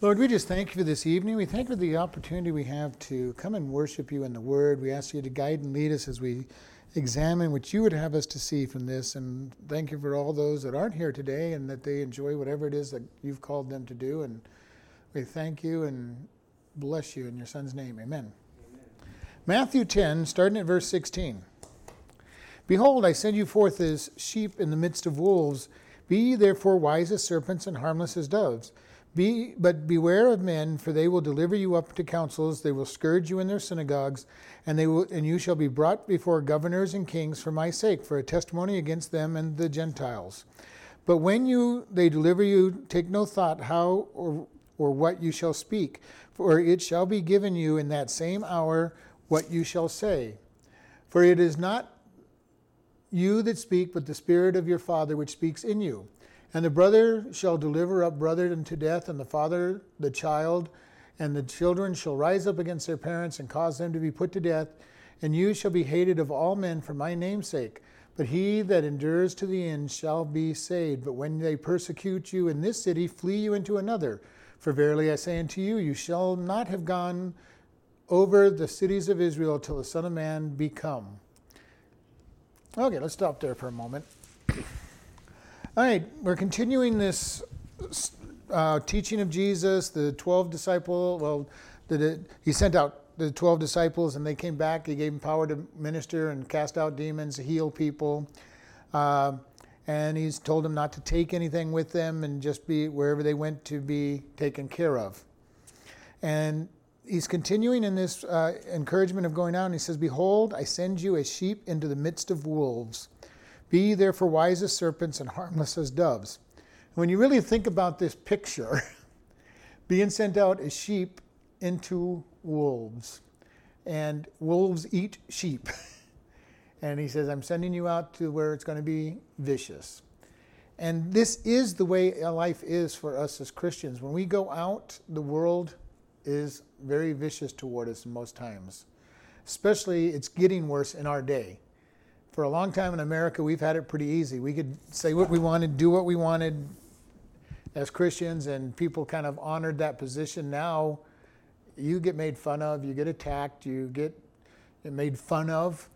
Lord, we just thank you for this evening. We thank you for the opportunity we have to come and worship you in the Word. We ask you to guide and lead us as we examine what you would have us to see from this. And thank you for all those that aren't here today and that they enjoy whatever it is that you've called them to do. And we thank you and bless you in your Son's name. Amen. Amen. Matthew 10, starting at verse 16. Behold, I send you forth as sheep in the midst of wolves. Be ye therefore wise as serpents and harmless as doves. Be, but beware of men, for they will deliver you up to councils. They will scourge you in their synagogues, and they will, and you shall be brought before governors and kings for my sake, for a testimony against them and the Gentiles. But when you they deliver you, take no thought how or, or what you shall speak, for it shall be given you in that same hour what you shall say. For it is not you that speak, but the Spirit of your Father which speaks in you. And the brother shall deliver up brother unto death, and the father the child, and the children shall rise up against their parents and cause them to be put to death. And you shall be hated of all men for my name's sake. But he that endures to the end shall be saved. But when they persecute you in this city, flee you into another. For verily I say unto you, you shall not have gone over the cities of Israel till the Son of Man be come. Okay, let's stop there for a moment. All right, we're continuing this uh, teaching of Jesus, the 12 disciple. Well, the, he sent out the 12 disciples and they came back. He gave them power to minister and cast out demons, heal people. Uh, and he's told them not to take anything with them and just be wherever they went to be taken care of. And he's continuing in this uh, encouragement of going out. he says, Behold, I send you as sheep into the midst of wolves. Be therefore wise as serpents and harmless as doves. When you really think about this picture, being sent out as sheep into wolves, and wolves eat sheep. and he says, I'm sending you out to where it's going to be vicious. And this is the way life is for us as Christians. When we go out, the world is very vicious toward us most times. Especially, it's getting worse in our day for a long time in America, we've had it pretty easy. We could say what we wanted, do what we wanted as Christians, and people kind of honored that position. Now, you get made fun of, you get attacked, you get made fun of.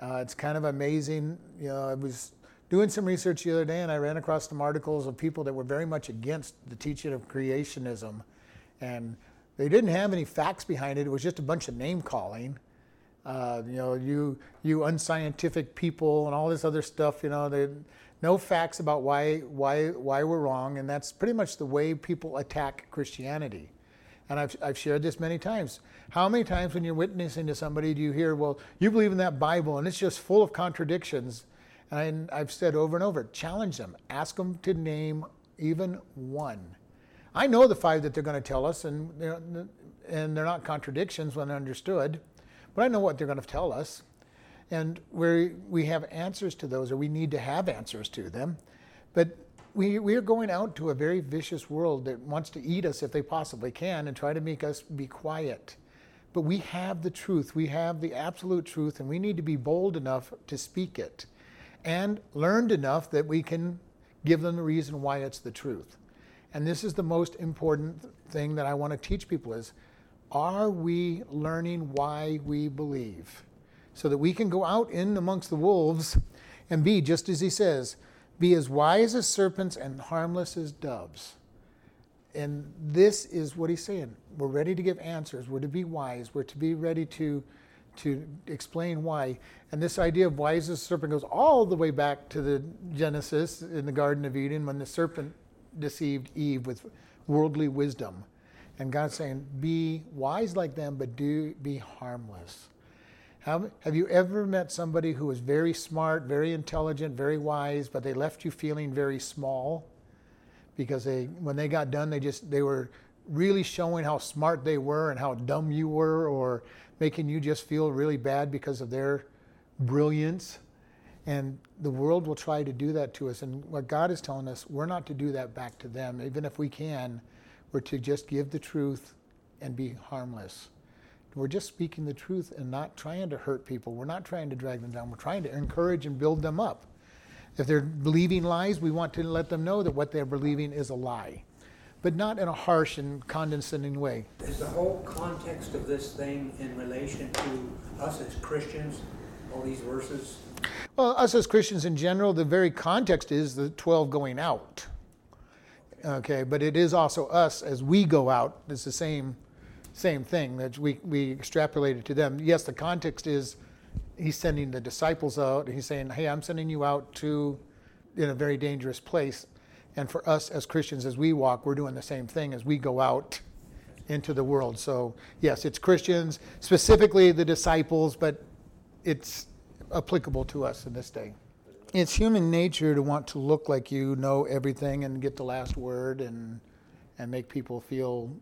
Uh, it's kind of amazing. You know, I was doing some research the other day, and I ran across some articles of people that were very much against the teaching of creationism, and they didn't have any facts behind it. It was just a bunch of name calling uh, you know, you you unscientific people and all this other stuff. You know, they no facts about why why why we're wrong, and that's pretty much the way people attack Christianity. And I've I've shared this many times. How many times when you're witnessing to somebody do you hear, "Well, you believe in that Bible, and it's just full of contradictions." And I've said over and over, challenge them, ask them to name even one. I know the five that they're going to tell us, and and they're not contradictions when understood. But I know what they're going to tell us. And we we have answers to those, or we need to have answers to them. But we, we are going out to a very vicious world that wants to eat us if they possibly can and try to make us be quiet. But we have the truth. We have the absolute truth, and we need to be bold enough to speak it and learned enough that we can give them the reason why it's the truth. And this is the most important thing that I want to teach people is are we learning why we believe? So that we can go out in amongst the wolves and be, just as he says, be as wise as serpents and harmless as doves. And this is what he's saying. We're ready to give answers. We're to be wise. We're to be ready to, to explain why. And this idea of wise as serpent goes all the way back to the Genesis in the Garden of Eden when the serpent deceived Eve with worldly wisdom. And God's saying, be wise like them, but do be harmless. Have, have you ever met somebody who was very smart, very intelligent, very wise, but they left you feeling very small? Because they, when they got done, they just they were really showing how smart they were and how dumb you were, or making you just feel really bad because of their brilliance. And the world will try to do that to us. And what God is telling us, we're not to do that back to them, even if we can we're to just give the truth and be harmless. We're just speaking the truth and not trying to hurt people. We're not trying to drag them down. We're trying to encourage and build them up. If they're believing lies, we want to let them know that what they're believing is a lie. but not in a harsh and condescending way. Is the whole context of this thing in relation to us as Christians, all these verses? Well, us as Christians in general, the very context is the 12 going out. Okay, but it is also us as we go out. It's the same, same thing that we, we extrapolated to them. Yes, the context is he's sending the disciples out. He's saying, hey, I'm sending you out to in a very dangerous place. And for us as Christians, as we walk, we're doing the same thing as we go out into the world. So, yes, it's Christians, specifically the disciples, but it's applicable to us in this day. It's human nature to want to look like you know everything and get the last word and and make people feel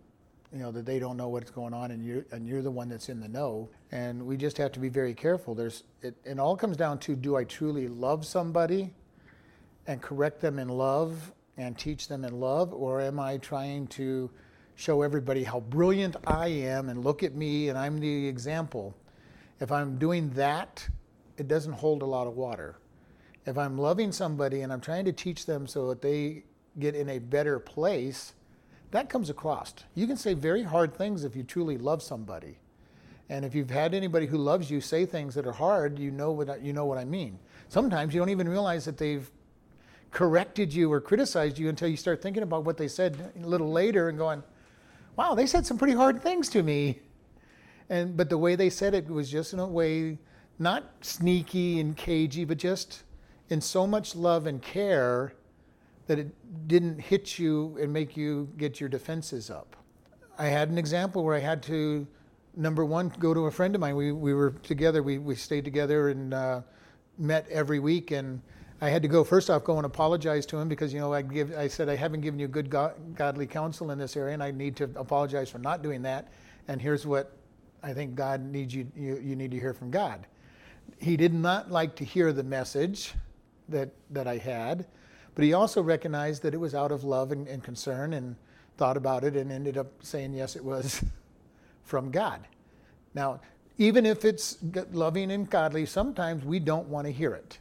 you know that they don't know what's going on and you and you're the one that's in the know. And we just have to be very careful. There's it, it all comes down to do I truly love somebody and correct them in love and teach them in love or am I trying to show everybody how brilliant I am and look at me and I'm the example? If I'm doing that it doesn't hold a lot of water if I'm loving somebody and I'm trying to teach them so that they get in a better place, that comes across. You can say very hard things if you truly love somebody. And if you've had anybody who loves you say things that are hard, you know what I, you know what I mean. Sometimes you don't even realize that they've corrected you or criticized you until you start thinking about what they said a little later and going, "Wow, they said some pretty hard things to me." And but the way they said it was just in a way not sneaky and cagey, but just in so much love and care that it didn't hit you and make you get your defenses up. I had an example where I had to, number one, go to a friend of mine. We, we were together, we, we stayed together and uh, met every week. And I had to go, first off, go and apologize to him because, you know, I, give, I said, I haven't given you good go- godly counsel in this area and I need to apologize for not doing that. And here's what I think God needs you, you, you need to hear from God. He did not like to hear the message that, that I had. But he also recognized that it was out of love and, and concern and thought about it and ended up saying, yes, it was from God. Now, even if it's loving and godly, sometimes we don't want to hear it.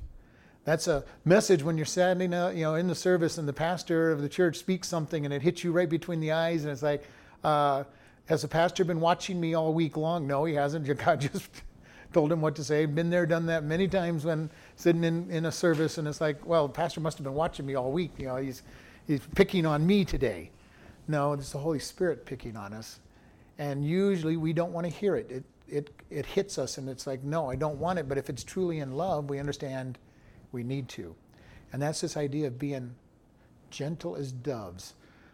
That's a message when you're standing you know, in the service and the pastor of the church speaks something and it hits you right between the eyes and it's like, uh, has the pastor been watching me all week long? No, he hasn't. God just told him what to say. Been there, done that many times when sitting in, in a service, and it's like, well, the pastor must have been watching me all week. You know, he's, he's picking on me today. No, it's the Holy Spirit picking on us. And usually we don't want to hear it. It, it. it hits us, and it's like, no, I don't want it. But if it's truly in love, we understand we need to. And that's this idea of being gentle as doves.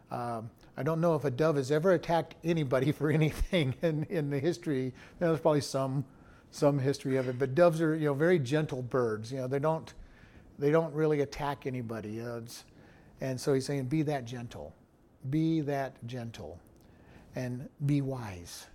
Um, I don't know if a dove has ever attacked anybody for anything in, in the history. There's probably some some history of it. But doves are you know very gentle birds. You know they don't they don't really attack anybody. And so he's saying, be that gentle, be that gentle, and be wise.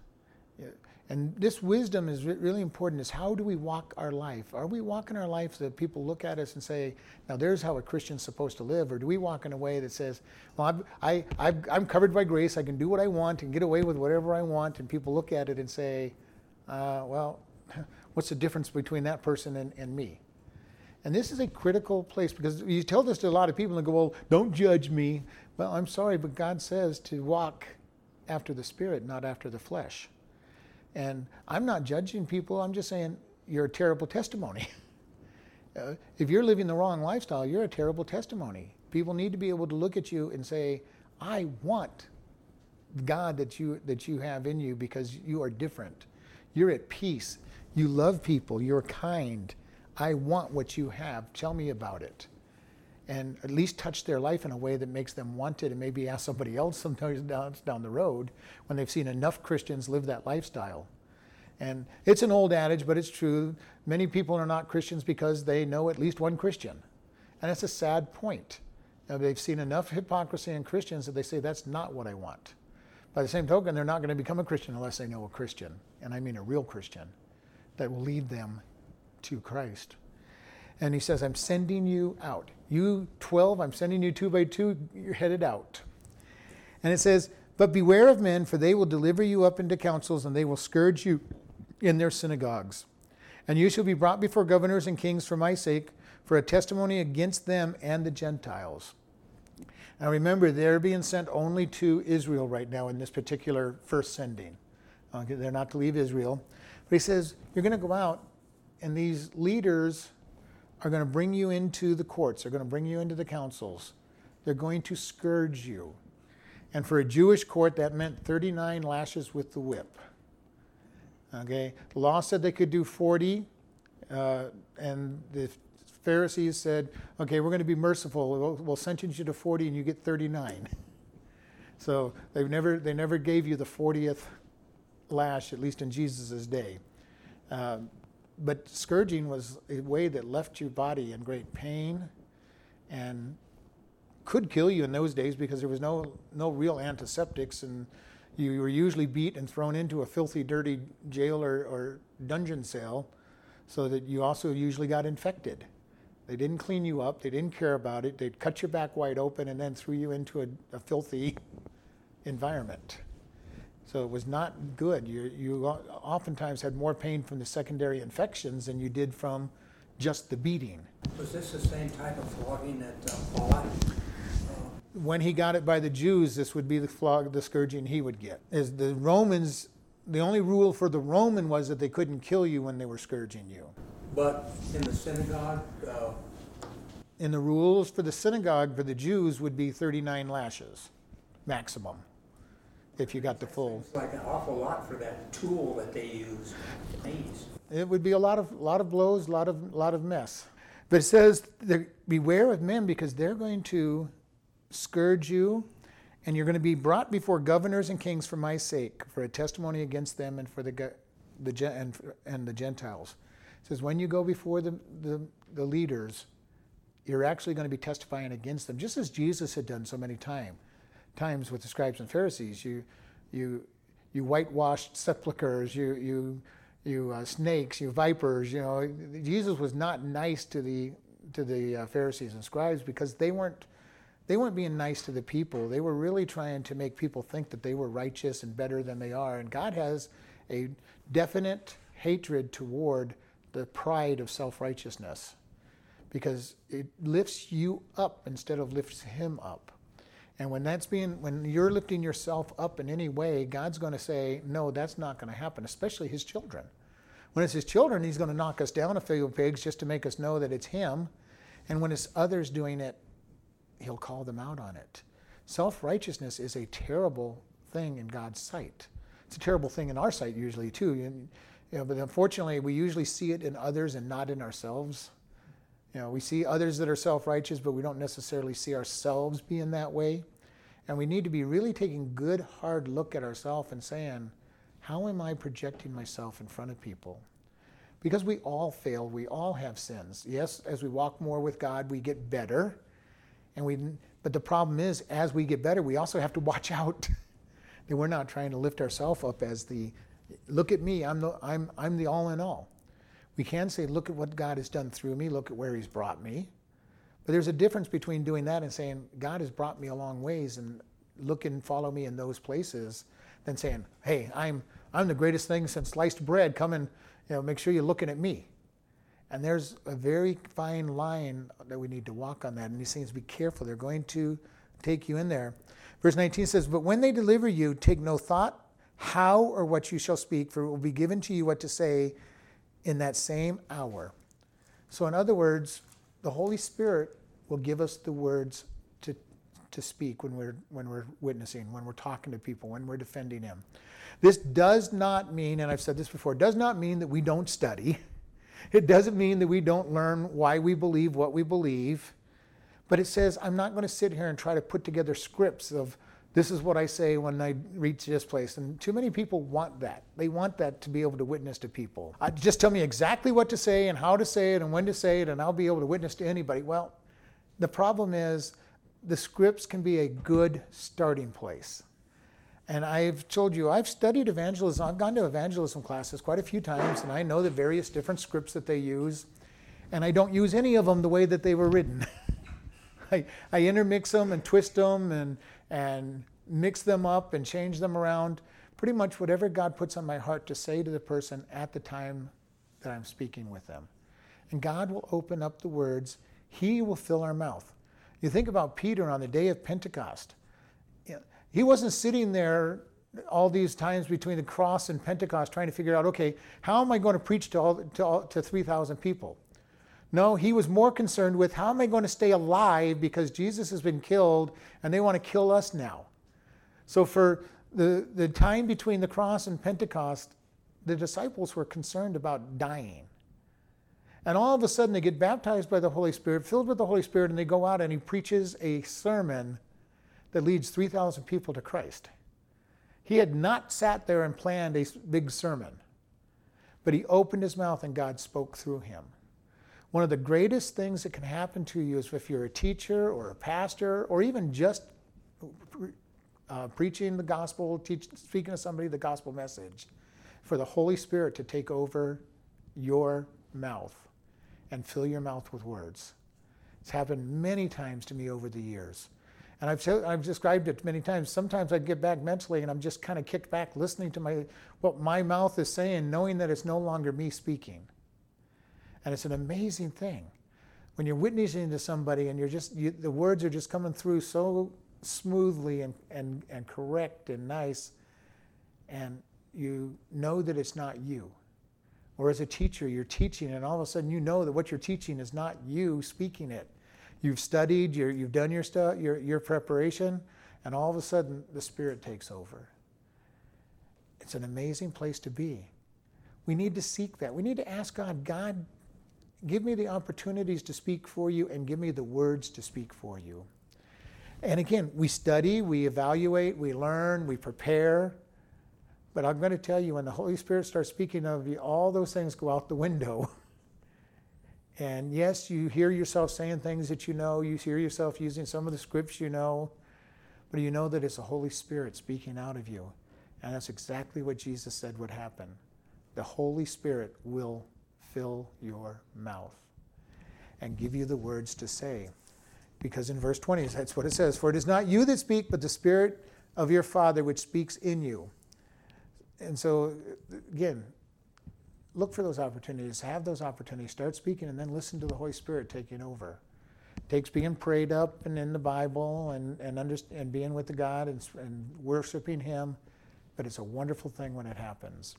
And this wisdom is really important. Is how do we walk our life? Are we walking our life so that people look at us and say, "Now, there's how a Christian's supposed to live," or do we walk in a way that says, "Well, i I, I'm covered by grace. I can do what I want and get away with whatever I want," and people look at it and say, uh, "Well, what's the difference between that person and, and me? And this is a critical place because you tell this to a lot of people and go, well, don't judge me. Well, I'm sorry, but God says to walk after the Spirit, not after the flesh. And I'm not judging people, I'm just saying you're a terrible testimony. uh, if you're living the wrong lifestyle, you're a terrible testimony. People need to be able to look at you and say, I want God that you, that you have in you because you are different. You're at peace. You love people. You're kind. I want what you have. Tell me about it. And at least touch their life in a way that makes them want it and maybe ask somebody else sometimes down, down the road when they've seen enough Christians live that lifestyle. And it's an old adage, but it's true. Many people are not Christians because they know at least one Christian. And that's a sad point. Now, they've seen enough hypocrisy in Christians that they say, that's not what I want. By the same token, they're not going to become a Christian unless they know a Christian, and I mean a real Christian that will lead them to Christ. And he says, I'm sending you out. You 12, I'm sending you two by two, you're headed out. And it says, But beware of men, for they will deliver you up into councils, and they will scourge you in their synagogues. And you shall be brought before governors and kings for my sake, for a testimony against them and the Gentiles. Now remember, they're being sent only to Israel right now in this particular first sending. Okay, they're not to leave Israel. But he says, You're going to go out, and these leaders are going to bring you into the courts, they're going to bring you into the councils, they're going to scourge you. And for a Jewish court, that meant 39 lashes with the whip. Okay, the law said they could do 40, uh, and the Pharisees said, okay, we're going to be merciful. We'll, we'll sentence you to 40 and you get 39. So they never, they never gave you the 40th lash, at least in Jesus' day. Uh, but scourging was a way that left your body in great pain and could kill you in those days because there was no, no real antiseptics and you were usually beat and thrown into a filthy, dirty jail or, or dungeon cell so that you also usually got infected. They didn't clean you up. They didn't care about it. They'd cut your back wide open and then threw you into a, a filthy environment. So it was not good. You, you oftentimes had more pain from the secondary infections than you did from just the beating. Was this the same type of flogging that uh, Paul had? When he got it by the Jews, this would be the flog, the scourging he would get. Is the Romans, the only rule for the Roman was that they couldn't kill you when they were scourging you. But in the synagogue, uh, in the rules for the synagogue for the Jews would be 39 lashes maximum if you got the full. It's like an awful lot for that tool that they use. It would be a lot of lot of blows, a lot of lot of mess. But it says beware of men because they're going to scourge you and you're going to be brought before governors and kings for my sake for a testimony against them and for the the and, and the Gentiles It says when you go before the, the, the leaders, you're actually going to be testifying against them, just as Jesus had done so many time, times with the scribes and Pharisees. You, you, you whitewashed sepulchres, you, you, you uh, snakes, you vipers. You know, Jesus was not nice to the to the uh, Pharisees and scribes because they weren't they weren't being nice to the people. They were really trying to make people think that they were righteous and better than they are. And God has a definite hatred toward the pride of self righteousness because it lifts you up instead of lifts him up. And when that's being when you're lifting yourself up in any way, God's going to say, "No, that's not going to happen," especially his children. When it's his children, he's going to knock us down a few pegs just to make us know that it's him. And when it's others doing it, he'll call them out on it. Self-righteousness is a terrible thing in God's sight. It's a terrible thing in our sight usually too. You know, but unfortunately, we usually see it in others and not in ourselves. You know, we see others that are self-righteous, but we don't necessarily see ourselves being that way. And we need to be really taking good, hard look at ourselves and saying, how am I projecting myself in front of people? Because we all fail, we all have sins. Yes, as we walk more with God, we get better. And we but the problem is as we get better, we also have to watch out that we're not trying to lift ourselves up as the Look at me, I'm the, I'm, I'm the all in all. We can say, look at what God has done through me, look at where He's brought me. But there's a difference between doing that and saying, God has brought me a long ways and look and follow me in those places, than saying, hey, I'm, I'm the greatest thing since sliced bread. Come and you know, make sure you're looking at me. And there's a very fine line that we need to walk on that. And these things, be careful. They're going to take you in there. Verse 19 says, But when they deliver you, take no thought how or what you shall speak, for it will be given to you what to say in that same hour. So, in other words, the Holy Spirit will give us the words to, to speak when we're, when we're witnessing, when we're talking to people, when we're defending Him. This does not mean, and I've said this before, does not mean that we don't study. It doesn't mean that we don't learn why we believe what we believe. But it says, I'm not going to sit here and try to put together scripts of this is what I say when I reach this place. And too many people want that. They want that to be able to witness to people. I, just tell me exactly what to say and how to say it and when to say it, and I'll be able to witness to anybody. Well, the problem is the scripts can be a good starting place. And I've told you, I've studied evangelism. I've gone to evangelism classes quite a few times, and I know the various different scripts that they use. And I don't use any of them the way that they were written. I, I intermix them and twist them and and mix them up and change them around. Pretty much whatever God puts on my heart to say to the person at the time that I'm speaking with them. And God will open up the words, He will fill our mouth. You think about Peter on the day of Pentecost. He wasn't sitting there all these times between the cross and Pentecost trying to figure out, okay, how am I going to preach to, all, to, all, to 3,000 people? No, he was more concerned with how am I going to stay alive because Jesus has been killed and they want to kill us now. So for the, the time between the cross and Pentecost, the disciples were concerned about dying. And all of a sudden they get baptized by the Holy Spirit, filled with the Holy Spirit, and they go out and he preaches a sermon that leads 3,000 people to Christ. He had not sat there and planned a big sermon, but he opened his mouth and God spoke through him. One of the greatest things that can happen to you is if you're a teacher or a pastor or even just uh, preaching the gospel, teach, speaking to somebody the gospel message, for the Holy Spirit to take over your mouth and fill your mouth with words. It's happened many times to me over the years. And I've, I've described it many times. Sometimes I get back mentally and I'm just kind of kicked back listening to my, what my mouth is saying, knowing that it's no longer me speaking. And it's an amazing thing. When you're witnessing to somebody and you're just, you, the words are just coming through so smoothly and, and, and correct and nice, and you know that it's not you. Or as a teacher, you're teaching, and all of a sudden you know that what you're teaching is not you speaking it. You've studied, you have done your, stuff, your, your preparation, and all of a sudden the Spirit takes over. It's an amazing place to be. We need to seek that. We need to ask God, God, give me the opportunities to speak for you and give me the words to speak for you. And again, we study, we evaluate, we learn, we prepare. But I'm going to tell you, when the Holy Spirit starts speaking of you, all those things go out the window. and yes, you hear yourself saying things that you know, you hear yourself using some of the scripts you know, but you know that it's the Holy Spirit speaking out of you. And that's exactly what Jesus said would happen. The Holy Spirit will fill your mouth and give you the words to say. Because in verse 20, that's what it says For it is not you that speak, but the Spirit of your Father which speaks in you. And so, again, look for those opportunities, have those opportunities, start speaking, and then listen to the Holy Spirit taking over. It takes being prayed up and in the Bible and, and, and being with the God and, and worshiping Him, but it's a wonderful thing when it happens.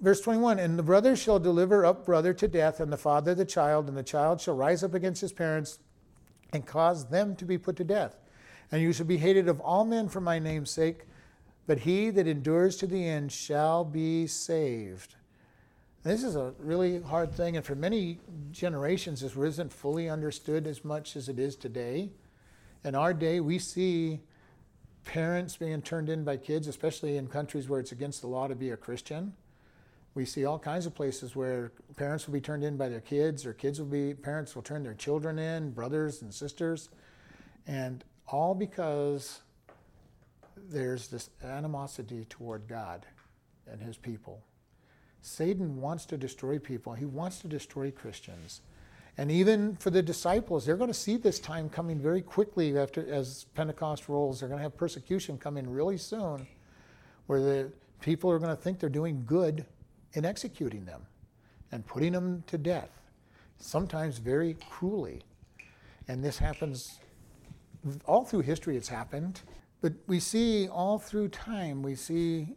Verse 21 And the brother shall deliver up brother to death, and the father the child, and the child shall rise up against his parents and cause them to be put to death. And you shall be hated of all men for my name's sake but he that endures to the end shall be saved. This is a really hard thing, and for many generations, this isn't fully understood as much as it is today. In our day, we see parents being turned in by kids, especially in countries where it's against the law to be a Christian. We see all kinds of places where parents will be turned in by their kids, or kids will be, parents will turn their children in, brothers and sisters, and all because there's this animosity toward God and his people. Satan wants to destroy people, he wants to destroy Christians. And even for the disciples, they're going to see this time coming very quickly after as Pentecost rolls. They're going to have persecution coming really soon where the people are going to think they're doing good in executing them and putting them to death, sometimes very cruelly. And this happens all through history, it's happened. But we see all through time, we see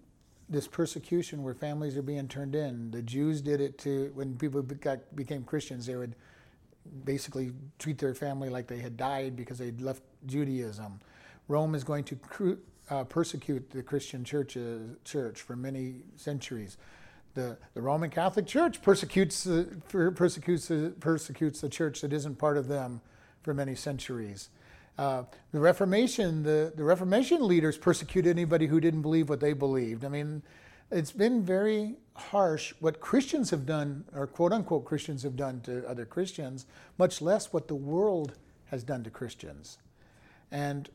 this persecution where families are being turned in. The Jews did it to when people got, became Christians, they would basically treat their family like they had died because they'd left Judaism. Rome is going to cru- uh, persecute the Christian church, uh, church for many centuries. The, the Roman Catholic Church persecutes, uh, persecutes, persecutes the church that isn't part of them for many centuries. Uh, the Reformation, the, the Reformation leaders persecuted anybody who didn't believe what they believed. I mean, it's been very harsh what Christians have done, or quote unquote Christians have done to other Christians, much less what the world has done to Christians. And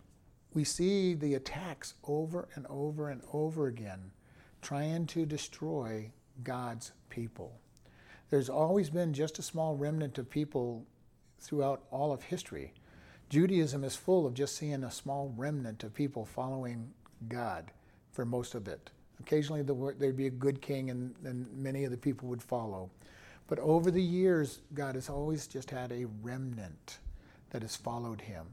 we see the attacks over and over and over again trying to destroy God's people. There's always been just a small remnant of people throughout all of history Judaism is full of just seeing a small remnant of people following God for most of it. Occasionally there'd be a good king and, and many of the people would follow. But over the years, God has always just had a remnant that has followed him.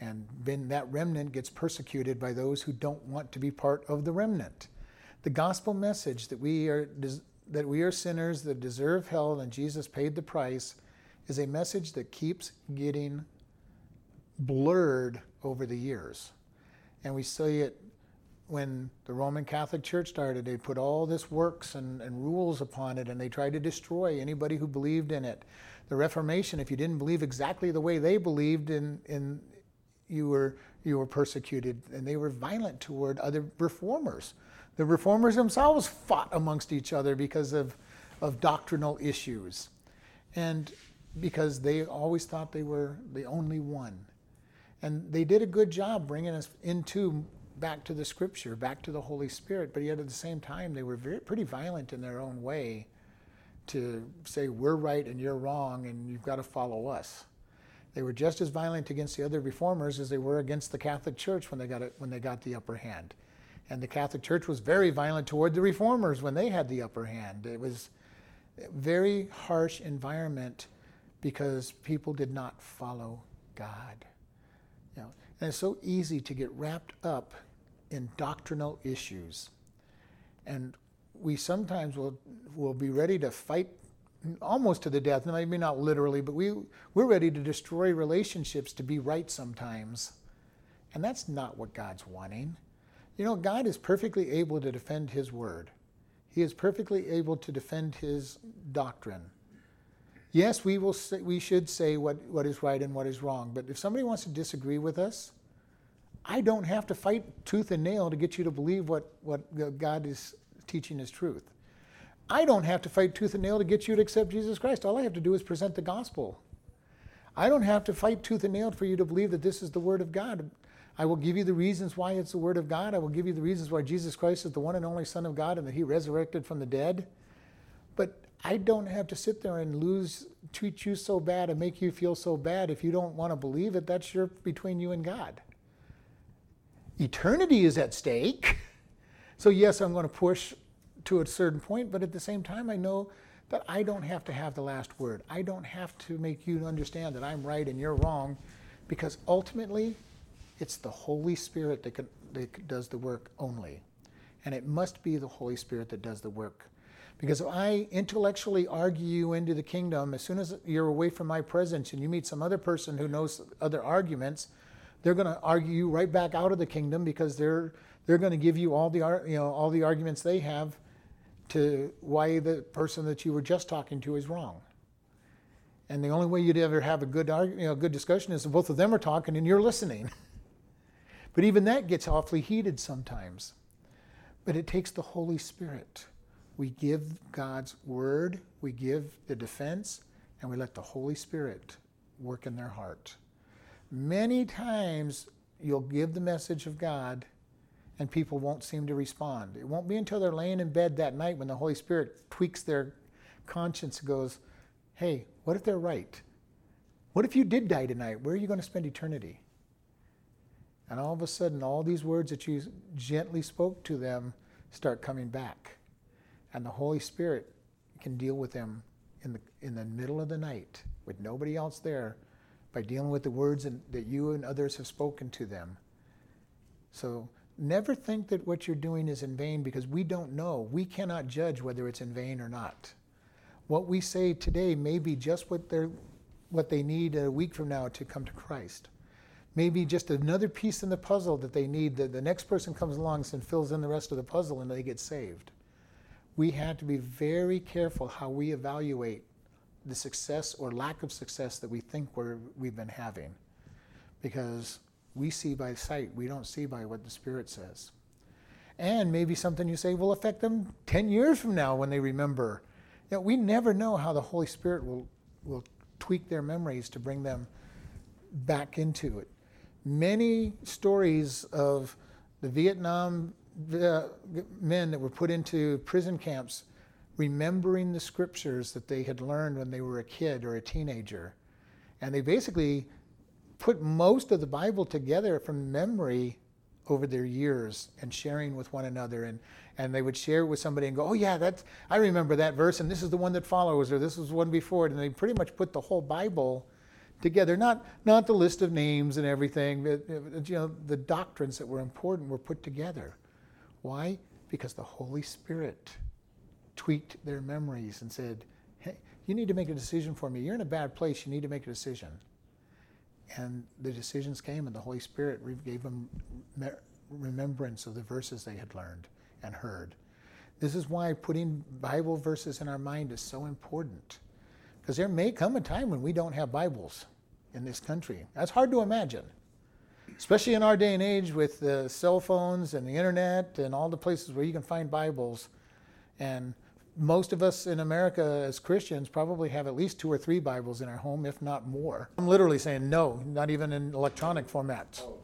And then that remnant gets persecuted by those who don't want to be part of the remnant. The gospel message that we are that we are sinners that deserve hell and Jesus paid the price is a message that keeps getting blurred over the years. And we see it when the Roman Catholic Church started. They put all this works and, and rules upon it and they tried to destroy anybody who believed in it. The Reformation, if you didn't believe exactly the way they believed in, in you were you were persecuted and they were violent toward other reformers. The reformers themselves fought amongst each other because of, of doctrinal issues. And because they always thought they were the only one. And they did a good job bringing us into back to the scripture, back to the Holy Spirit, but yet at the same time, they were very, pretty violent in their own way to say, we're right and you're wrong, and you've got to follow us. They were just as violent against the other reformers as they were against the Catholic Church when they got, it, when they got the upper hand. And the Catholic Church was very violent toward the reformers when they had the upper hand. It was a very harsh environment because people did not follow God. You know, and it's so easy to get wrapped up in doctrinal issues. And we sometimes will, will be ready to fight almost to the death, maybe not literally, but we, we're ready to destroy relationships to be right sometimes. And that's not what God's wanting. You know, God is perfectly able to defend His word, He is perfectly able to defend His doctrine. Yes, we, will say, we should say what, what is right and what is wrong, but if somebody wants to disagree with us, I don't have to fight tooth and nail to get you to believe what, what God is teaching is truth. I don't have to fight tooth and nail to get you to accept Jesus Christ. All I have to do is present the gospel. I don't have to fight tooth and nail for you to believe that this is the Word of God. I will give you the reasons why it's the Word of God. I will give you the reasons why Jesus Christ is the one and only Son of God and that He resurrected from the dead. But I don't have to sit there and lose, treat you so bad and make you feel so bad if you don't want to believe it. That's your between you and God. Eternity is at stake. So yes, I'm going to push to a certain point, but at the same time, I know that I don't have to have the last word. I don't have to make you understand that I'm right and you're wrong, because ultimately, it's the Holy Spirit that, can, that does the work only. And it must be the Holy Spirit that does the work. Because if I intellectually argue you into the kingdom, as soon as you're away from my presence and you meet some other person who knows other arguments, they're going to argue you right back out of the kingdom because they're they're going to give you all the you know all the arguments they have to why the person that you were just talking to is wrong. And the only way you'd ever have a good, you know, good discussion is if both of them are talking and you're listening. but even that gets awfully heated sometimes. But it takes the Holy Spirit. We give God's word, we give the defense, and we let the Holy Spirit work in their heart. Many times you'll give the message of God and people won't seem to respond. It won't be until they're laying in bed that night when the Holy Spirit tweaks their conscience and goes, hey, what if they're right? What if you did die tonight? Where are you going to spend eternity? And all of a sudden, all these words that you gently spoke to them start coming back. And the Holy Spirit can deal with them in the, in the middle of the night with nobody else there by dealing with the words that you and others have spoken to them. So never think that what you're doing is in vain because we don't know. We cannot judge whether it's in vain or not. What we say today may be just what, they're, what they need a week from now to come to Christ. Maybe just another piece in the puzzle that they need that the next person comes along and fills in the rest of the puzzle and they get saved. We have to be very careful how we evaluate the success or lack of success that we think we're, we've been having. Because we see by sight, we don't see by what the Spirit says. And maybe something you say will affect them 10 years from now when they remember. You know, we never know how the Holy Spirit will, will tweak their memories to bring them back into it. Many stories of the Vietnam uh, men that were put into prison camps remembering the scriptures that they had learned when they were a kid or a teenager. And they basically put most of the Bible together from memory over their years and sharing with one another and and they would share it with somebody and go oh yeah that's i remember that verse and this is the one that follows or this is one before it and they pretty much put the whole bible together. Not, not the list of names and everything, but you know, the doctrines that were important were put together. Why? Because the Holy Spirit tweaked their memories and said, hey, you need to make a decision for me. You're in a bad place. You need to make a decision. And the decisions came, and the Holy Spirit gave them remembrance of the verses they had learned and heard. This is why putting Bible verses in our mind is so important. Because there may come a time when we don't have Bibles in this country. That's hard to imagine, especially in our day and age with the cell phones and the internet and all the places where you can find Bibles. And most of us in America as Christians probably have at least two or three Bibles in our home, if not more. I'm literally saying no, not even in electronic format. Oh.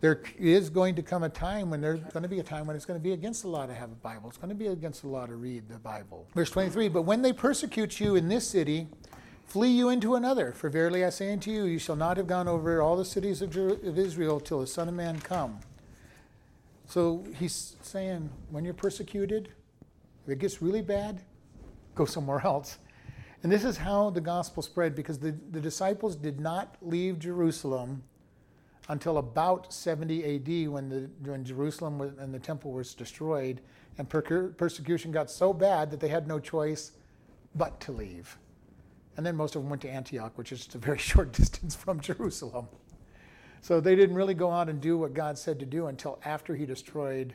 There is going to come a time when there's going to be a time when it's going to be against the law to have a Bible. It's going to be against the law to read the Bible. Verse 23 But when they persecute you in this city, flee you into another. For verily I say unto you, you shall not have gone over all the cities of, of Israel till the Son of Man come. So he's saying, when you're persecuted, if it gets really bad, go somewhere else. And this is how the gospel spread because the, the disciples did not leave Jerusalem until about 70 AD when, the, when Jerusalem and the temple was destroyed. And per- persecution got so bad that they had no choice but to leave. And then most of them went to Antioch, which is just a very short distance from Jerusalem. So they didn't really go out and do what God said to do until after He destroyed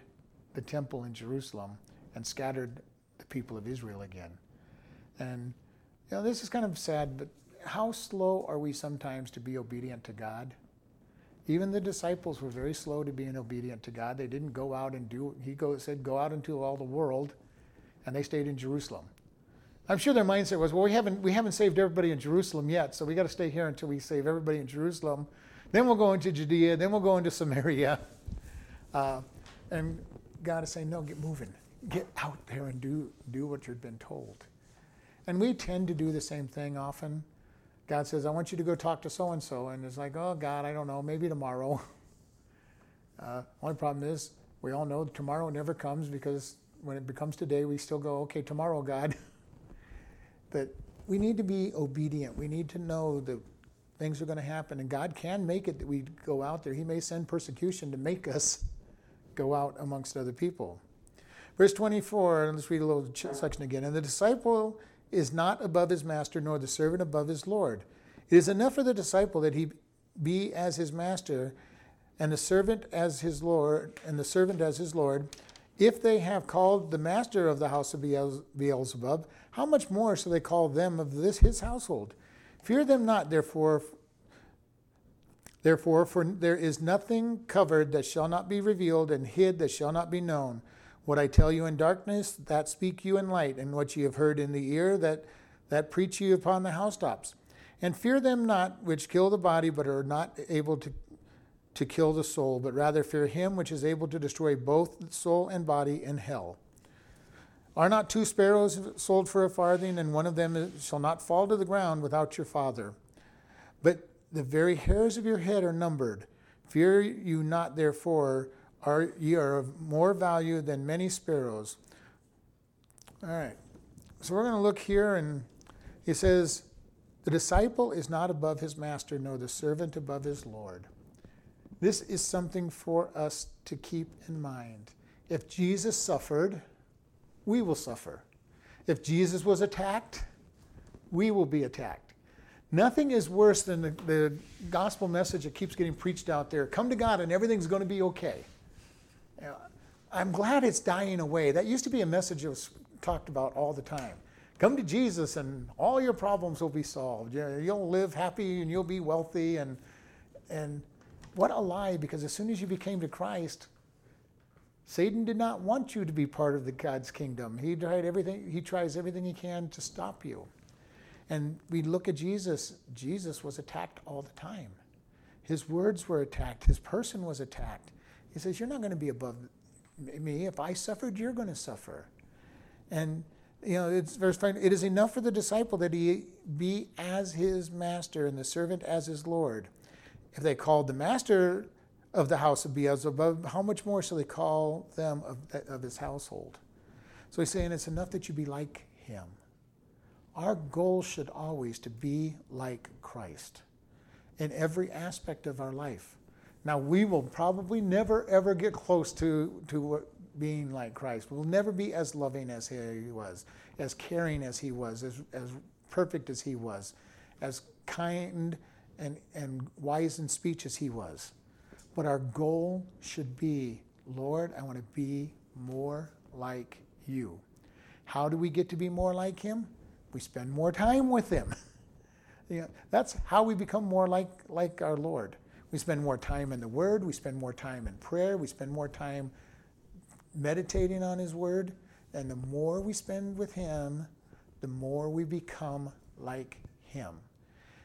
the temple in Jerusalem and scattered the people of Israel again. And you know, this is kind of sad, but how slow are we sometimes to be obedient to God? Even the disciples were very slow to being obedient to God. They didn't go out and do. He go, said, "Go out into all the world," and they stayed in Jerusalem. I'm sure their mindset was, "Well, we haven't we haven't saved everybody in Jerusalem yet, so we got to stay here until we save everybody in Jerusalem. Then we'll go into Judea. Then we'll go into Samaria." Uh, and God is saying, "No, get moving get out there and do, do what you've been told. And we tend to do the same thing often. God says, I want you to go talk to so and so. And it's like, oh, God, I don't know, maybe tomorrow. Uh, only problem is, we all know tomorrow never comes because when it becomes today, we still go, okay, tomorrow, God. but we need to be obedient. We need to know that things are going to happen. And God can make it that we go out there. He may send persecution to make us go out amongst other people. Verse 24, let's read a little section again. And the disciple is not above his master, nor the servant above his Lord. It is enough for the disciple that he be as his master, and the servant as his Lord, and the servant as his Lord. If they have called the master of the house of Beelzebub, how much more shall they call them of this his household? Fear them not, therefore, therefore, for there is nothing covered that shall not be revealed, and hid that shall not be known. What I tell you in darkness, that speak you in light, and what ye have heard in the ear, that, that preach you upon the housetops. And fear them not which kill the body, but are not able to, to kill the soul, but rather fear him which is able to destroy both soul and body in hell. Are not two sparrows sold for a farthing, and one of them shall not fall to the ground without your Father? But the very hairs of your head are numbered. Fear you not, therefore, are ye are of more value than many sparrows. All right. So we're going to look here, and he says, The disciple is not above his master, nor the servant above his Lord. This is something for us to keep in mind. If Jesus suffered, we will suffer. If Jesus was attacked, we will be attacked. Nothing is worse than the, the gospel message that keeps getting preached out there come to God and everything's going to be okay. I'm glad it's dying away. That used to be a message that was talked about all the time. Come to Jesus and all your problems will be solved. You'll live happy and you'll be wealthy. And, and what a lie, because as soon as you became to Christ, Satan did not want you to be part of the God's kingdom. He tried everything, he tries everything he can to stop you. And we look at Jesus, Jesus was attacked all the time. His words were attacked, his person was attacked. He says, You're not going to be above me. If I suffered, you're going to suffer. And, you know, it's verse 5 it is enough for the disciple that he be as his master and the servant as his Lord. If they called the master of the house of Beelzebub, how much more shall they call them of, of his household? So he's saying it's enough that you be like him. Our goal should always to be like Christ. in every aspect of our life. Now, we will probably never ever get close to, to being like Christ. We'll never be as loving as he was, as caring as he was, as, as perfect as he was, as kind and, and wise in speech as he was. But our goal should be Lord, I want to be more like you. How do we get to be more like him? We spend more time with him. know, that's how we become more like, like our Lord. We spend more time in the Word, we spend more time in prayer, we spend more time meditating on His Word. And the more we spend with Him, the more we become like Him.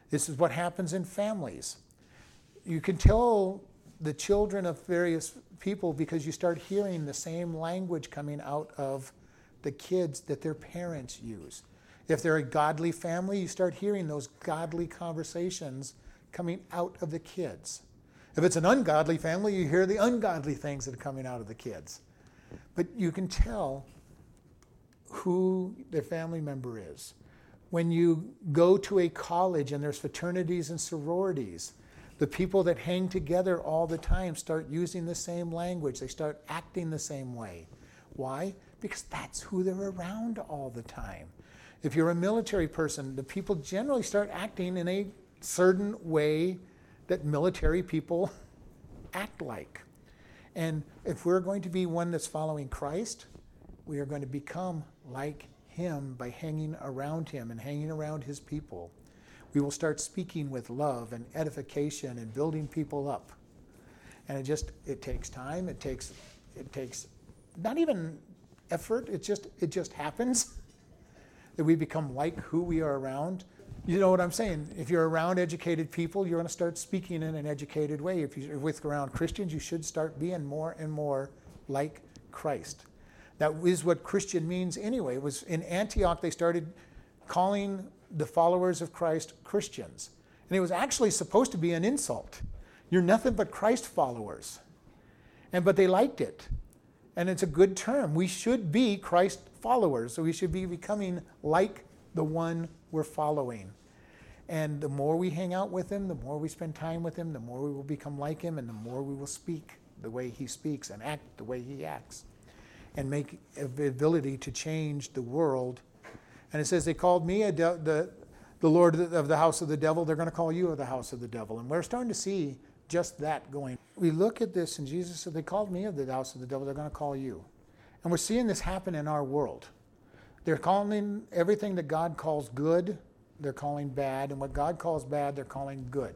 This is what happens in families. You can tell the children of various people because you start hearing the same language coming out of the kids that their parents use. If they're a godly family, you start hearing those godly conversations coming out of the kids. If it's an ungodly family, you hear the ungodly things that are coming out of the kids. But you can tell who their family member is. When you go to a college and there's fraternities and sororities, the people that hang together all the time start using the same language. They start acting the same way. Why? Because that's who they're around all the time. If you're a military person, the people generally start acting in a certain way that military people act like. And if we're going to be one that's following Christ, we are going to become like him by hanging around him and hanging around his people. We will start speaking with love and edification and building people up. And it just it takes time, it takes it takes not even effort, it just it just happens that we become like who we are around. You know what I'm saying? If you're around educated people, you're going to start speaking in an educated way. If you're with around Christians, you should start being more and more like Christ. That is what Christian means anyway. It was in Antioch they started calling the followers of Christ Christians. And it was actually supposed to be an insult. You're nothing but Christ followers. And but they liked it. And it's a good term. We should be Christ followers. So we should be becoming like the one we're following. And the more we hang out with him, the more we spend time with him, the more we will become like him, and the more we will speak the way he speaks and act the way he acts and make ability to change the world. And it says, They called me de- the, the Lord of the house of the devil. They're going to call you the house of the devil. And we're starting to see just that going. We look at this, and Jesus said, They called me of the house of the devil. They're going to call you. And we're seeing this happen in our world. They're calling everything that God calls good, they're calling bad, and what God calls bad, they're calling good.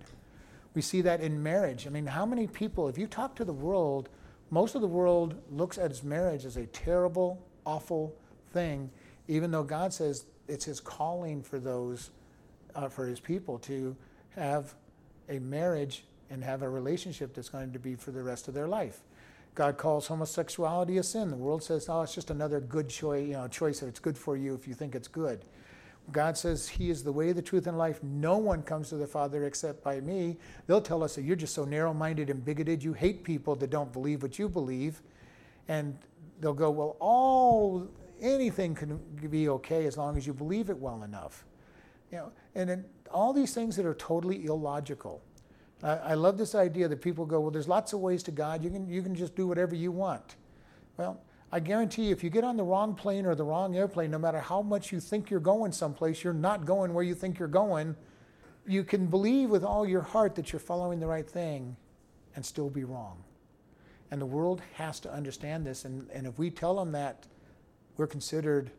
We see that in marriage. I mean, how many people, if you talk to the world, most of the world looks at marriage as a terrible, awful thing, even though God says it's His calling for those, uh, for His people to have a marriage and have a relationship that's going to be for the rest of their life. God calls homosexuality a sin. The world says, oh, it's just another good choice, you know, choice. It's good for you if you think it's good. God says He is the way, the truth, and life. No one comes to the Father except by me. They'll tell us that you're just so narrow minded and bigoted. You hate people that don't believe what you believe. And they'll go, well, all anything can be okay as long as you believe it well enough. You know, and then all these things that are totally illogical. I, love this idea that people go, well, there's lots of ways to God. You can, you can just do whatever you want. Well, I guarantee you, if you get on the wrong plane or the wrong airplane, no matter how much you think you're going someplace, you're not going where you think you're going. You can believe with all your heart that you're following the right thing and still be wrong. And the world has to understand this. And, and if we tell them that, we're considered,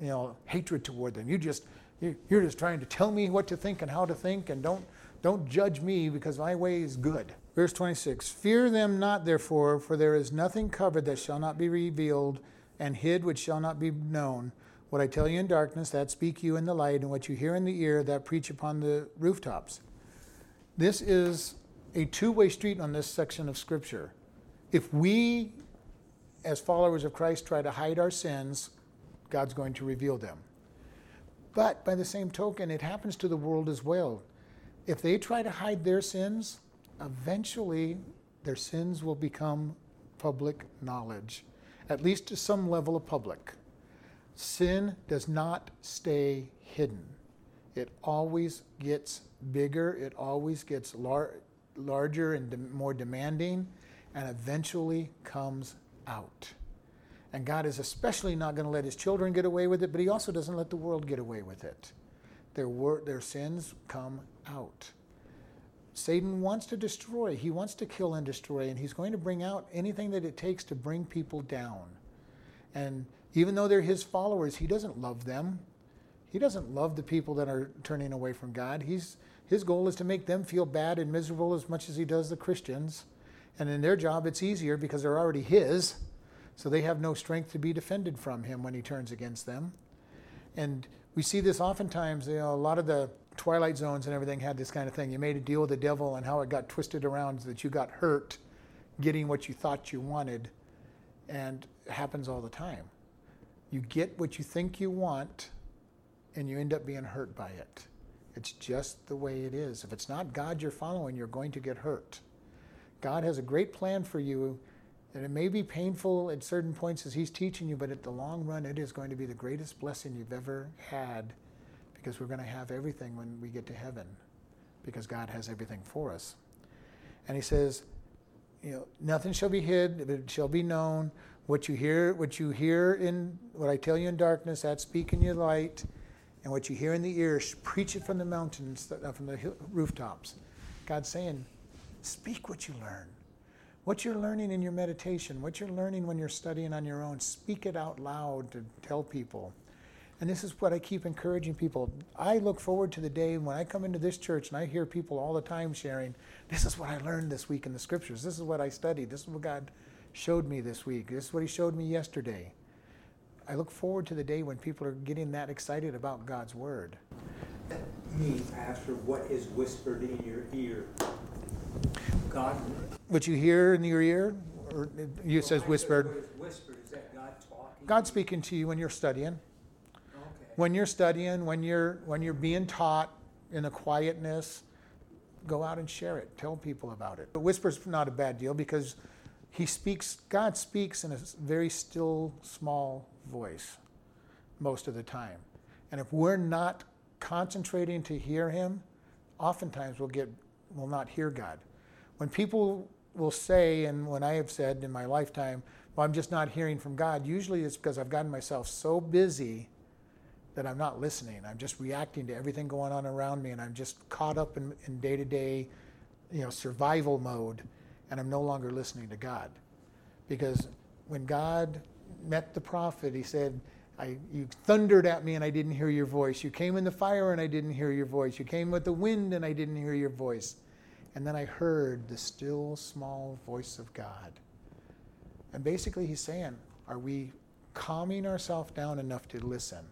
you know, hatred toward them. You just, you're just trying to tell me what to think and how to think, and don't don't judge me because my way is good. Verse 26 Fear them not, therefore, for there is nothing covered that shall not be revealed, and hid which shall not be known. What I tell you in darkness, that speak you in the light, and what you hear in the ear, that preach upon the rooftops. This is a two way street on this section of Scripture. If we, as followers of Christ, try to hide our sins, God's going to reveal them. But by the same token, it happens to the world as well if they try to hide their sins, eventually their sins will become public knowledge, at least to some level of public. Sin does not stay hidden. it always gets bigger, it always gets lar- larger and de- more demanding, and eventually comes out. And God is especially not going to let his children get away with it, but he also doesn't let the world get away with it. Their, wor- their sins come out. Satan wants to destroy, he wants to kill and destroy, and he's going to bring out anything that it takes to bring people down. And even though they're his followers, he doesn't love them. He doesn't love the people that are turning away from God. He's, his goal is to make them feel bad and miserable as much as he does the Christians. And in their job, it's easier because they're already his. So they have no strength to be defended from him when he turns against them. And we see this oftentimes, you know, a lot of the Twilight Zones and everything had this kind of thing. You made a deal with the devil and how it got twisted around so that you got hurt getting what you thought you wanted. And it happens all the time. You get what you think you want and you end up being hurt by it. It's just the way it is. If it's not God you're following, you're going to get hurt. God has a great plan for you, and it may be painful at certain points as He's teaching you, but at the long run, it is going to be the greatest blessing you've ever had because we're going to have everything when we get to heaven because God has everything for us. And He says, you know, nothing shall be hid, it shall be known. What you hear, what you hear in what I tell you in darkness, that speak in your light, and what you hear in the ears, preach it from the mountains, uh, from the rooftops. God's saying, Speak what you learn. What you're learning in your meditation, what you're learning when you're studying on your own, speak it out loud to tell people. And this is what I keep encouraging people. I look forward to the day when I come into this church and I hear people all the time sharing, This is what I learned this week in the scriptures. This is what I studied. This is what God showed me this week. This is what He showed me yesterday. I look forward to the day when people are getting that excited about God's Word. Me, Pastor, what is whispered in your ear? God. What you hear in your ear, or you says whispered. Whispered? Is that God talking? God speaking to you when you're studying. Okay. When you're studying, when you're when you're being taught in a quietness, go out and share it. Tell people about it. But whisper's not a bad deal because he speaks. God speaks in a very still, small voice most of the time, and if we're not concentrating to hear Him, oftentimes we'll get we'll not hear God. When people will say, and when I have said in my lifetime, well, I'm just not hearing from God, usually it's because I've gotten myself so busy that I'm not listening. I'm just reacting to everything going on around me, and I'm just caught up in day to day, you know, survival mode, and I'm no longer listening to God. Because when God met the prophet, he said, I, you thundered at me and I didn't hear your voice. You came in the fire and I didn't hear your voice. You came with the wind and I didn't hear your voice. And then I heard the still small voice of God. And basically, he's saying, Are we calming ourselves down enough to listen?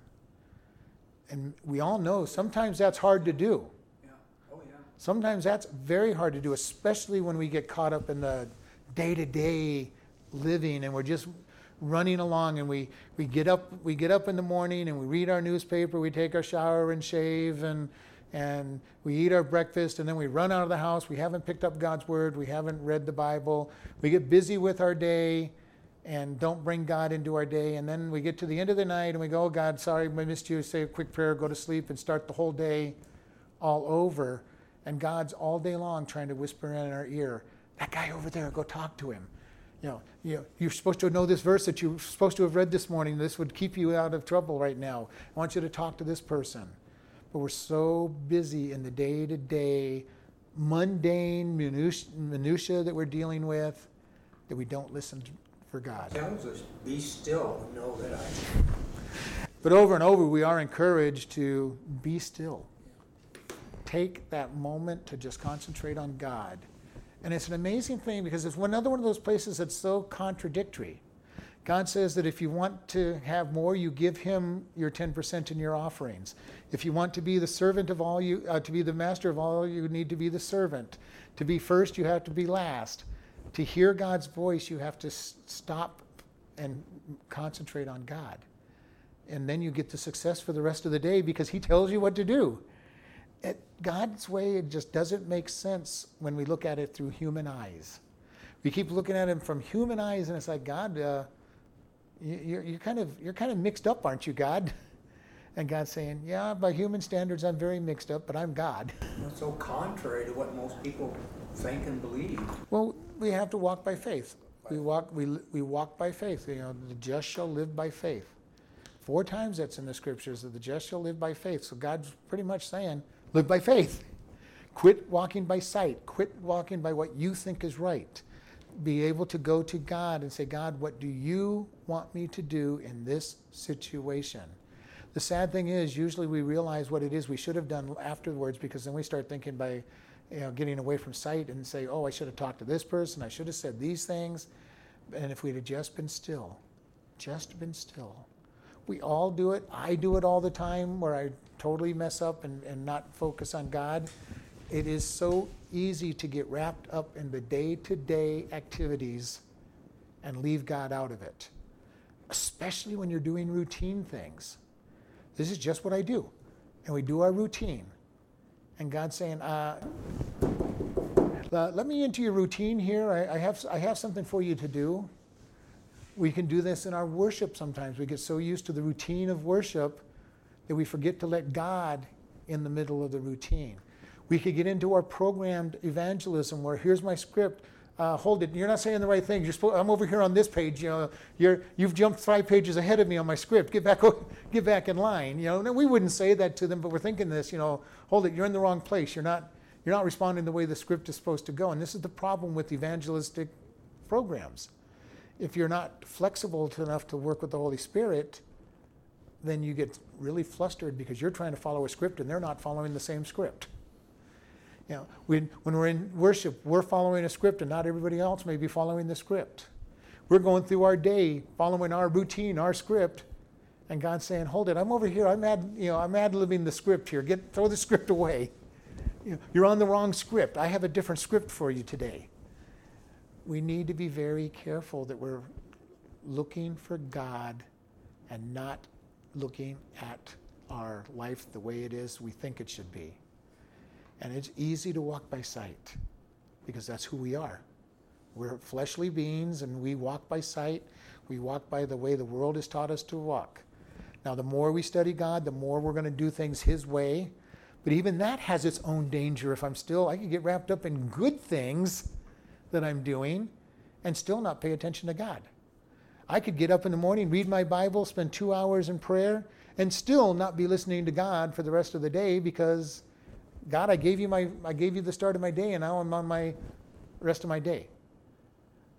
And we all know sometimes that's hard to do. Yeah. Oh, yeah. Sometimes that's very hard to do, especially when we get caught up in the day to day living and we're just running along and we, we get up we get up in the morning and we read our newspaper we take our shower and shave and and we eat our breakfast and then we run out of the house. We haven't picked up god's word. We haven't read the bible. We get busy with our day and don't bring god into our day. And then we get to the end of the night and we go oh god sorry i missed you. Say a quick prayer go to sleep and start the whole day all over. And god's all day long trying to whisper in our ear that guy over there go talk to him. You know, you know, you're supposed to know this verse that you're supposed to have read this morning. This would keep you out of trouble right now. I want you to talk to this person. But we're so busy in the day to day, mundane minutia that we're dealing with that we don't listen for God. Tells us, be still know that I But over and over, we are encouraged to be still. Take that moment to just concentrate on God and it's an amazing thing because it's another one of those places that's so contradictory. God says that if you want to have more, you give Him your 10% in your offerings. If you want to be the servant of all you, uh, to be the master of all, you need to be the servant. To be first, you have to be last. To hear God's voice, you have to stop and concentrate on God. And then you get the success for the rest of the day because He tells you what to do God's way it just doesn't make sense when we look at it through human eyes. We keep looking at him from human eyes, and it's like God, uh, you're, you're kind of you're kind of mixed up, aren't you, God? And God's saying, Yeah, by human standards, I'm very mixed up, but I'm God. That's so contrary to what most people think and believe. Well, we have to walk by faith. We walk, we, we walk by faith. You know, the just shall live by faith. Four times that's in the scriptures that the just shall live by faith. So God's pretty much saying, live by faith. Quit walking by sight. Quit walking by what you think is right. Be able to go to God and say, God, what do you want me to do in this situation? The sad thing is, usually we realize what it is we should have done afterwards because then we start thinking by you know, getting away from sight and say, oh, I should have talked to this person, I should have said these things. And if we'd have just been still, just been still. We all do it. I do it all the time where I totally mess up and, and not focus on God. It is so easy to get wrapped up in the day to day activities and leave God out of it, especially when you're doing routine things. This is just what I do. And we do our routine. And God's saying, uh, let me into your routine here. I, I, have, I have something for you to do. We can do this in our worship sometimes. We get so used to the routine of worship that we forget to let God in the middle of the routine. We could get into our programmed evangelism where here's my script. Uh, hold it. You're not saying the right things. You're supposed, I'm over here on this page. You know, you're, you've jumped five pages ahead of me on my script. Get back, get back in line. You know, we wouldn't say that to them, but we're thinking this. You know, hold it. You're in the wrong place. You're not, you're not responding the way the script is supposed to go. And this is the problem with evangelistic programs. If you're not flexible enough to work with the Holy Spirit, then you get really flustered because you're trying to follow a script and they're not following the same script. You know, when, when we're in worship, we're following a script and not everybody else may be following the script. We're going through our day, following our routine, our script, and God's saying, "Hold it, I'm over here. I'm ad, you know, I'm ad libbing the script here. Get throw the script away. You know, you're on the wrong script. I have a different script for you today." We need to be very careful that we're looking for God and not looking at our life the way it is we think it should be. And it's easy to walk by sight because that's who we are. We're fleshly beings and we walk by sight. We walk by the way the world has taught us to walk. Now, the more we study God, the more we're going to do things His way. But even that has its own danger. If I'm still, I can get wrapped up in good things that I'm doing and still not pay attention to God. I could get up in the morning, read my Bible, spend two hours in prayer, and still not be listening to God for the rest of the day because God, I gave you my I gave you the start of my day, and now I'm on my rest of my day.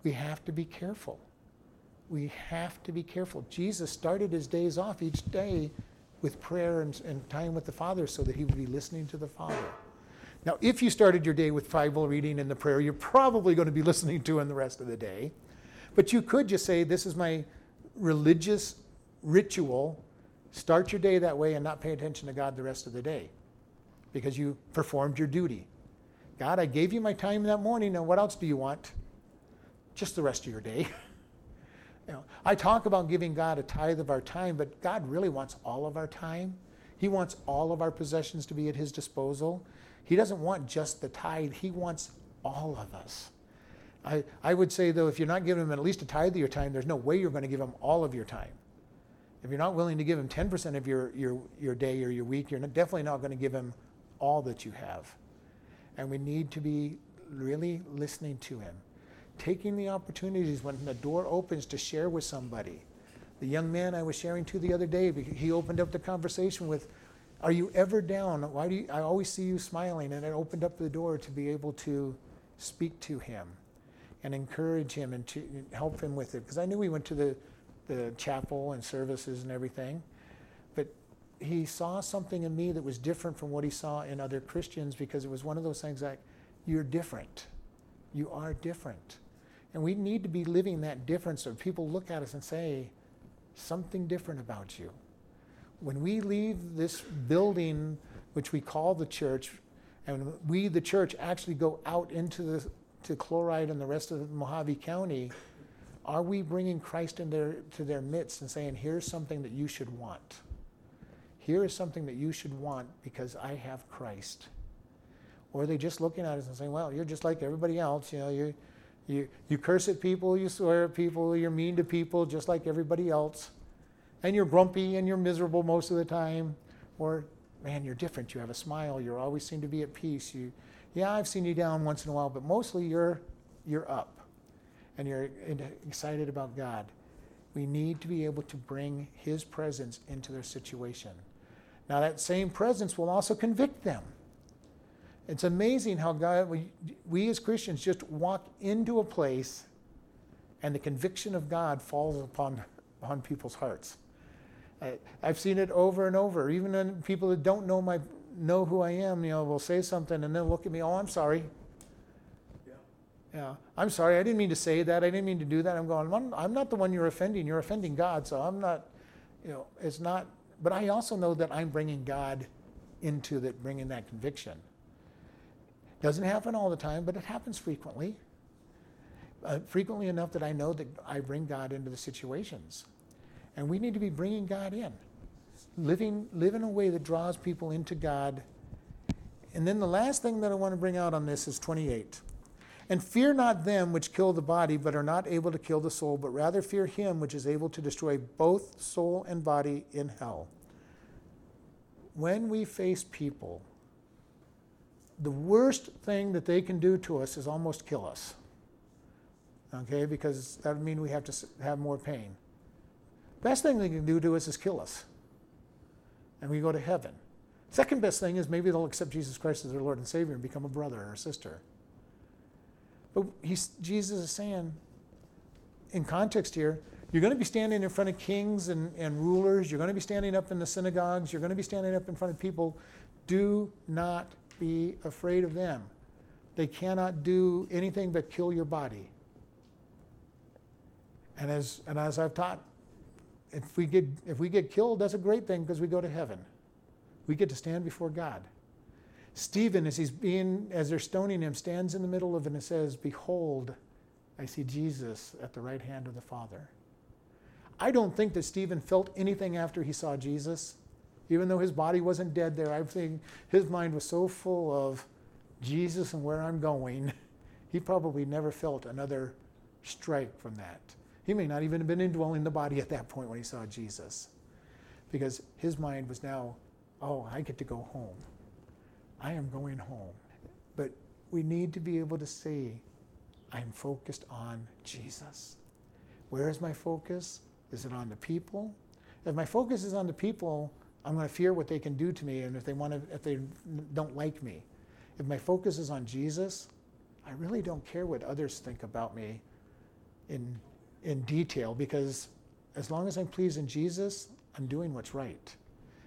We have to be careful. We have to be careful. Jesus started his days off each day with prayer and, and time with the Father so that he would be listening to the Father. Now, if you started your day with Bible reading and the prayer, you're probably going to be listening to him the rest of the day. But you could just say, This is my religious ritual. Start your day that way and not pay attention to God the rest of the day because you performed your duty. God, I gave you my time that morning, and what else do you want? Just the rest of your day. you know, I talk about giving God a tithe of our time, but God really wants all of our time. He wants all of our possessions to be at His disposal. He doesn't want just the tithe, He wants all of us. I, I would say, though, if you're not giving him at least a tithe of your time, there's no way you're going to give him all of your time. If you're not willing to give him 10% of your, your, your day or your week, you're definitely not going to give him all that you have. And we need to be really listening to him, taking the opportunities when the door opens to share with somebody. The young man I was sharing to the other day, he opened up the conversation with, Are you ever down? Why do you, I always see you smiling? And it opened up the door to be able to speak to him and encourage him and to help him with it. Because I knew he went to the, the chapel and services and everything, he saw something in me that was different from what he saw in other Christians because it was one of those things like, you're different. You are different. And we need to be living that difference so people look at us and say, something different about you. When we leave this building, which we call the church, and we, the church, actually go out into the to Chloride and the rest of Mohave County, are we bringing Christ into their, to their midst and saying, here's something that you should want? Here is something that you should want because I have Christ. Or are they just looking at us and saying, well, you're just like everybody else. You know, you, you, you curse at people, you swear at people, you're mean to people just like everybody else. and you're grumpy and you're miserable most of the time, or man, you're different. You have a smile. You always seem to be at peace. You, yeah, I've seen you down once in a while, but mostly you're you're up, and you're excited about God. We need to be able to bring His presence into their situation. Now, that same presence will also convict them. It's amazing how God, we, we as Christians just walk into a place and the conviction of God falls upon, upon people's hearts. I, have seen it over and over. Even when people that don't know my know who I am, you know, will say something and then look at me. Oh, I'm sorry. Yeah. Yeah. I'm sorry. I didn't mean to say that. I didn't mean to do that. I'm going. I'm, I'm not the one you're offending. You're offending God. So I'm not. You know, it's not. But I also know that I'm bringing God into that, bringing that conviction. Doesn't happen all the time, but it happens frequently. Uh, frequently enough that I know that I bring God into the situations. And we need to be bringing God in, living, live in a way that draws people into God. And then the last thing that I want to bring out on this is 28. And fear not them which kill the body, but are not able to kill the soul, but rather fear him which is able to destroy both soul and body in hell. When we face people, the worst thing that they can do to us is almost kill us. Okay, because that would mean we have to have more pain. Best thing they can do to us is kill us. And we go to heaven. Second best thing is maybe they'll accept Jesus Christ as their Lord and Savior and become a brother or a sister. But Jesus is saying, in context here, you're going to be standing in front of kings and, and rulers. You're going to be standing up in the synagogues. You're going to be standing up in front of people. Do not be afraid of them. They cannot do anything but kill your body. And as, and as I've taught, if we, get, if we get killed, that's a great thing because we go to heaven. We get to stand before God. Stephen, as he's being, as they're stoning him, stands in the middle of it and says, Behold, I see Jesus at the right hand of the Father. I don't think that Stephen felt anything after he saw Jesus. Even though his body wasn't dead there, I think his mind was so full of Jesus and where I'm going, he probably never felt another strike from that. He may not even have been indwelling the body at that point when he saw Jesus. Because his mind was now, oh, I get to go home. I am going home. But we need to be able to say, I'm focused on Jesus. Where is my focus? Is it on the people? If my focus is on the people, I'm going to fear what they can do to me and if they want to if they don't like me. If my focus is on Jesus, I really don't care what others think about me in in detail because as long as I'm pleasing Jesus, I'm doing what's right.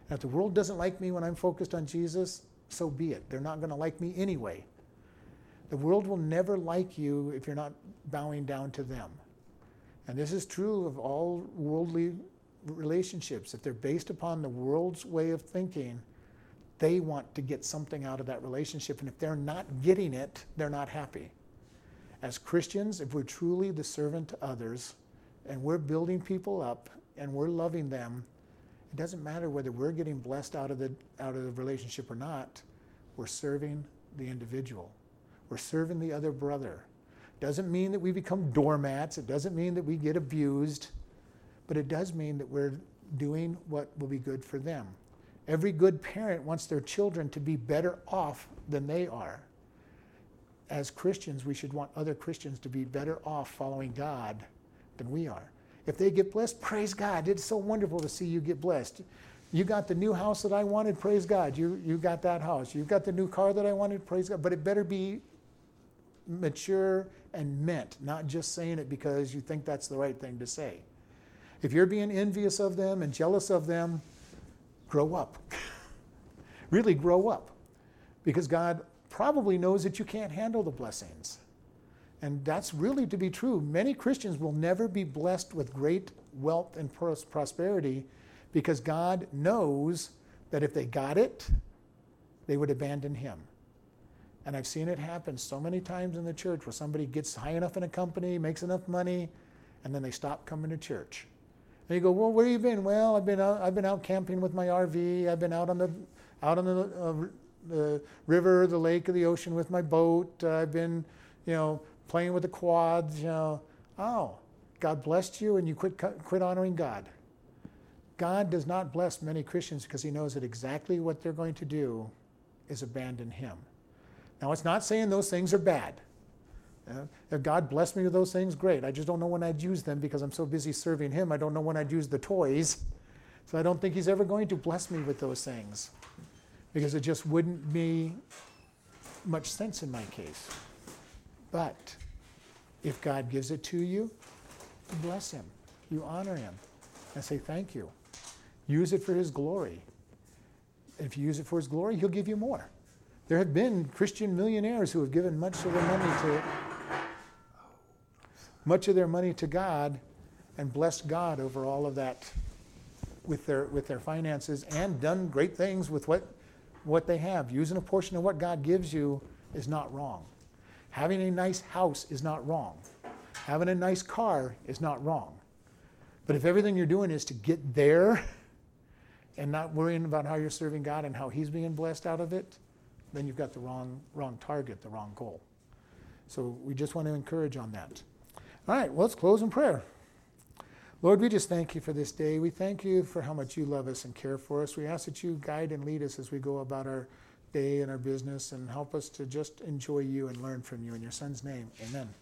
And if the world doesn't like me when I'm focused on Jesus, so be it. They're not going to like me anyway. The world will never like you if you're not bowing down to them. And this is true of all worldly relationships. If they're based upon the world's way of thinking, they want to get something out of that relationship. And if they're not getting it, they're not happy. As Christians, if we're truly the servant to others and we're building people up and we're loving them, it doesn't matter whether we're getting blessed out of the, out of the relationship or not, we're serving the individual. We're serving the other brother. Doesn't mean that we become doormats. It doesn't mean that we get abused. But it does mean that we're doing what will be good for them. Every good parent wants their children to be better off than they are. As Christians, we should want other Christians to be better off following God than we are. If they get blessed, praise God. It's so wonderful to see you get blessed. You got the new house that I wanted, praise God. You, you got that house. You got the new car that I wanted, praise God. But it better be mature and meant, not just saying it because you think that's the right thing to say. If you're being envious of them and jealous of them, grow up. really grow up. Because God probably knows that you can't handle the blessings. And that's really to be true. Many Christians will never be blessed with great wealth and prosperity because God knows that if they got it, they would abandon Him. And I've seen it happen so many times in the church where somebody gets high enough in a company, makes enough money, and then they stop coming to church. And you go, well, where have you been? Well, I've been out, I've been out camping with my RV. I've been out on the, out on the, uh, the river, the lake, or the ocean with my boat. I've been, you know, playing with the quads. You know, oh, God blessed you, and you quit quit honoring God. God does not bless many Christians because he knows that exactly what they're going to do is abandon him. Now, it's not saying those things are bad. If God blessed me with those things, great. I just don't know when I'd use them because I'm so busy serving him. I don't know when I'd use the toys. So I don't think he's ever going to bless me with those things because it just wouldn't be much sense in my case. But if God gives it to you, bless him, you honor him, and say thank you. Use it for his glory. If you use it for his glory, he'll give you more. There have been Christian millionaires who have given much of their money to much of their money to God and blessed God over all of that with their with their finances and done great things with what what they have. Using a portion of what God gives you is not wrong. Having a nice house is not wrong. Having a nice car is not wrong. But if everything you're doing is to get there and not worrying about how you're serving God and how He's being blessed out of it, then you've got the wrong, wrong target, the wrong goal. So we just want to encourage on that. All right, well, let's close in prayer. Lord, we just thank you for this day. We thank you for how much you love us and care for us. We ask that you guide and lead us as we go about our day and our business and help us to just enjoy you and learn from you. In your son's name, amen.